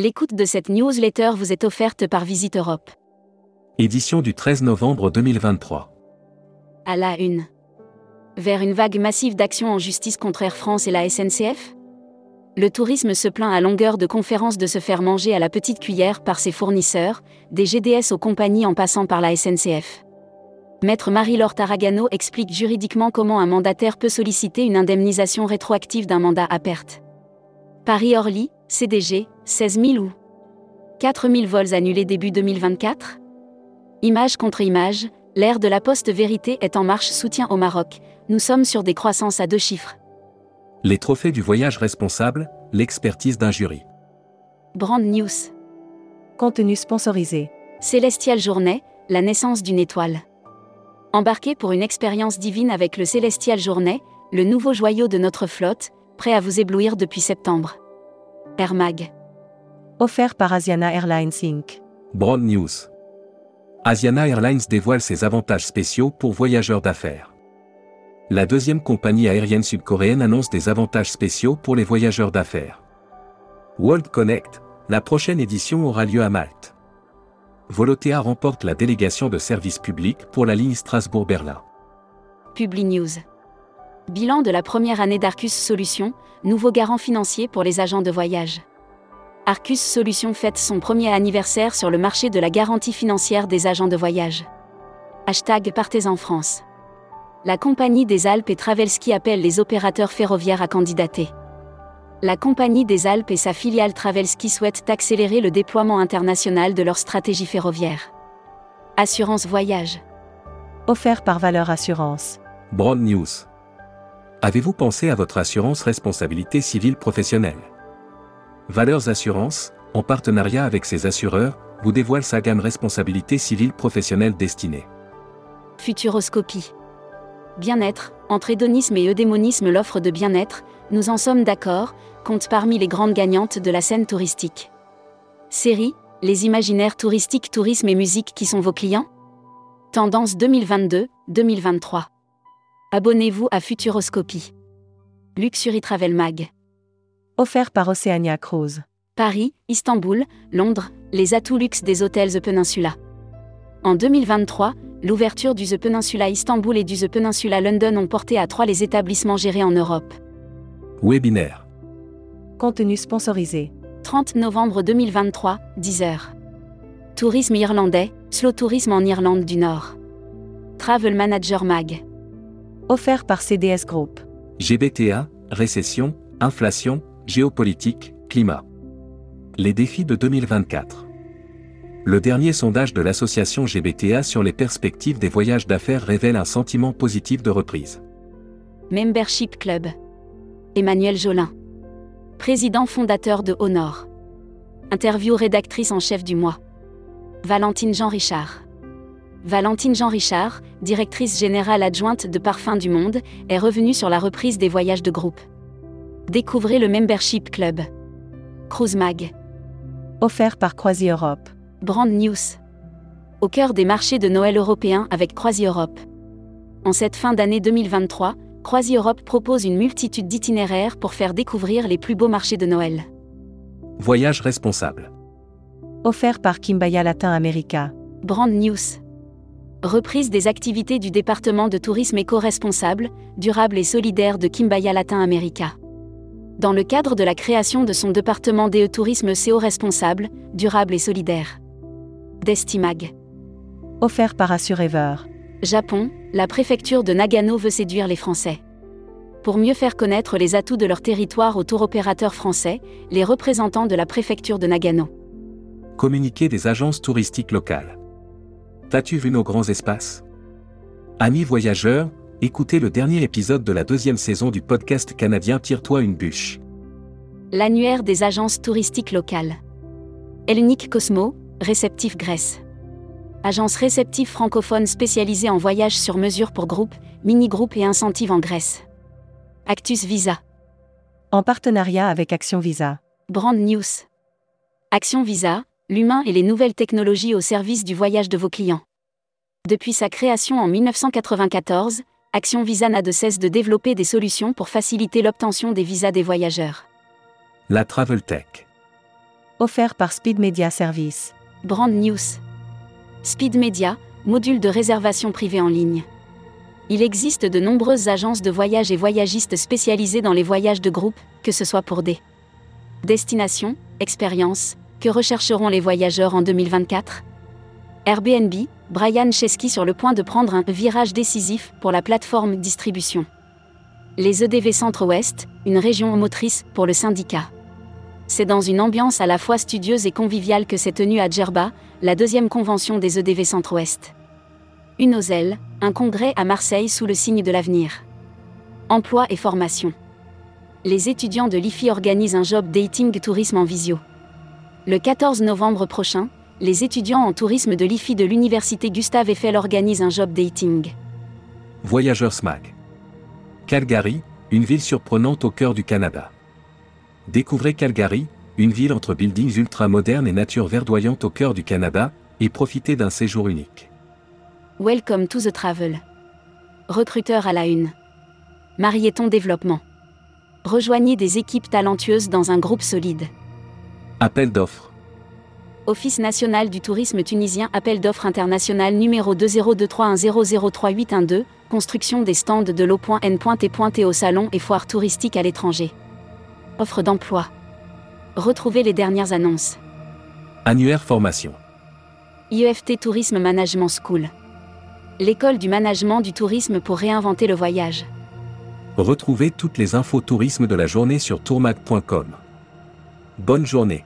L'écoute de cette newsletter vous est offerte par Visite Europe. Édition du 13 novembre 2023. À la une. Vers une vague massive d'actions en justice contre Air France et la SNCF Le tourisme se plaint à longueur de conférences de se faire manger à la petite cuillère par ses fournisseurs, des GDS aux compagnies en passant par la SNCF. Maître Marie-Laure Taragano explique juridiquement comment un mandataire peut solliciter une indemnisation rétroactive d'un mandat à perte. Paris-Orly, CDG, 16 000 ou 4 000 vols annulés début 2024 Image contre image, l'ère de la poste vérité est en marche soutien au Maroc, nous sommes sur des croissances à deux chiffres. Les trophées du voyage responsable, l'expertise d'un jury. Brand News. Contenu sponsorisé. Célestial Journée, la naissance d'une étoile. Embarquez pour une expérience divine avec le Célestial Journée, le nouveau joyau de notre flotte, prêt à vous éblouir depuis septembre. Air Mag. Offert par Asiana Airlines Inc. Broad News. Asiana Airlines dévoile ses avantages spéciaux pour voyageurs d'affaires. La deuxième compagnie aérienne sud-coréenne annonce des avantages spéciaux pour les voyageurs d'affaires. World Connect, la prochaine édition aura lieu à Malte. Volotea remporte la délégation de service public pour la ligne Strasbourg-Berlin. Publi News. Bilan de la première année d'Arcus Solutions, nouveau garant financier pour les agents de voyage. Arcus Solutions fête son premier anniversaire sur le marché de la garantie financière des agents de voyage. Hashtag Partez en France. La Compagnie des Alpes et Travelski appelle les opérateurs ferroviaires à candidater. La Compagnie des Alpes et sa filiale Travelski souhaitent accélérer le déploiement international de leur stratégie ferroviaire. Assurance Voyage. Offert par Valeur Assurance. Broad News. Avez-vous pensé à votre assurance responsabilité civile professionnelle? Valeurs Assurance, en partenariat avec ses assureurs, vous dévoile sa gamme responsabilité civile professionnelle destinée. Futuroscopie. Bien-être, entre hédonisme et eudémonisme l'offre de bien-être, nous en sommes d'accord, compte parmi les grandes gagnantes de la scène touristique. Série, les imaginaires touristiques, tourisme et musique qui sont vos clients? Tendance 2022-2023. Abonnez-vous à Futuroscopie. Luxury Travel Mag. Offert par Oceania Cruise. Paris, Istanbul, Londres, les atouts luxe des hôtels The Peninsula. En 2023, l'ouverture du The Peninsula Istanbul et du The Peninsula London ont porté à trois les établissements gérés en Europe. Webinaire. Contenu sponsorisé. 30 novembre 2023, 10h. Tourisme irlandais, slow tourisme en Irlande du Nord. Travel Manager Mag. Offert par CDS Group. GBTA, récession, inflation, géopolitique, climat. Les défis de 2024. Le dernier sondage de l'association GBTA sur les perspectives des voyages d'affaires révèle un sentiment positif de reprise. Membership Club. Emmanuel Jolin. Président fondateur de Honor. Interview rédactrice en chef du mois. Valentine Jean Richard. Valentine Jean Richard, directrice générale adjointe de Parfums du Monde, est revenue sur la reprise des voyages de groupe. Découvrez le Membership Club. Cruise Mag. Offert par Croisi Europe. Brand News. Au cœur des marchés de Noël européens avec Croisi Europe. En cette fin d'année 2023, Croisi Europe propose une multitude d'itinéraires pour faire découvrir les plus beaux marchés de Noël. Voyage responsable. Offert par Kimbaya Latin America. Brand News. Reprise des activités du département de tourisme éco-responsable, durable et solidaire de Kimbaya Latin America. Dans le cadre de la création de son département DE Tourisme CO responsable, durable et solidaire. Destimag. Offert par Assurever. Japon, la préfecture de Nagano veut séduire les Français. Pour mieux faire connaître les atouts de leur territoire aux tour opérateurs français, les représentants de la préfecture de Nagano. Communiqué des agences touristiques locales. T'as-tu vu nos grands espaces? Amis voyageurs, écoutez le dernier épisode de la deuxième saison du podcast canadien Tire-toi une bûche. L'annuaire des agences touristiques locales. Hellenic Cosmo, réceptif Grèce. Agence réceptive francophone spécialisée en voyages sur mesure pour groupes, mini-groupes et incentives en Grèce. Actus Visa. En partenariat avec Action Visa. Brand News. Action Visa, l'humain et les nouvelles technologies au service du voyage de vos clients. Depuis sa création en 1994, Action Visa n'a de cesse de développer des solutions pour faciliter l'obtention des visas des voyageurs. La Travel Tech. Offert par Speed Media Service. Brand News. Speed Media, module de réservation privée en ligne. Il existe de nombreuses agences de voyage et voyagistes spécialisées dans les voyages de groupe, que ce soit pour des destinations, expériences, que rechercheront les voyageurs en 2024 Airbnb, Brian Chesky sur le point de prendre un virage décisif pour la plateforme distribution. Les EDV Centre-Ouest, une région motrice pour le syndicat. C'est dans une ambiance à la fois studieuse et conviviale que s'est tenue à Djerba, la deuxième convention des EDV Centre-Ouest. Une Ozel, un congrès à Marseille sous le signe de l'avenir. Emploi et formation. Les étudiants de l'IFI organisent un job dating tourisme en visio. Le 14 novembre prochain, les étudiants en tourisme de l'IFI de l'Université Gustave Eiffel organisent un job dating. Voyageurs SMAG. Calgary, une ville surprenante au cœur du Canada. Découvrez Calgary, une ville entre buildings ultra modernes et nature verdoyante au cœur du Canada, et profitez d'un séjour unique. Welcome to the travel. Recruteur à la une. Marieton Développement. Rejoignez des équipes talentueuses dans un groupe solide. Appel d'offres. Office national du tourisme tunisien Appel d'offres international numéro 202310038112, construction des stands de l'eau.n.t.t au salon et foire touristique à l'étranger. Offre d'emploi. Retrouvez les dernières annonces. Annuaire formation. IEFT Tourisme Management School. L'école du management du tourisme pour réinventer le voyage. Retrouvez toutes les infos tourisme de la journée sur tourmag.com. Bonne journée.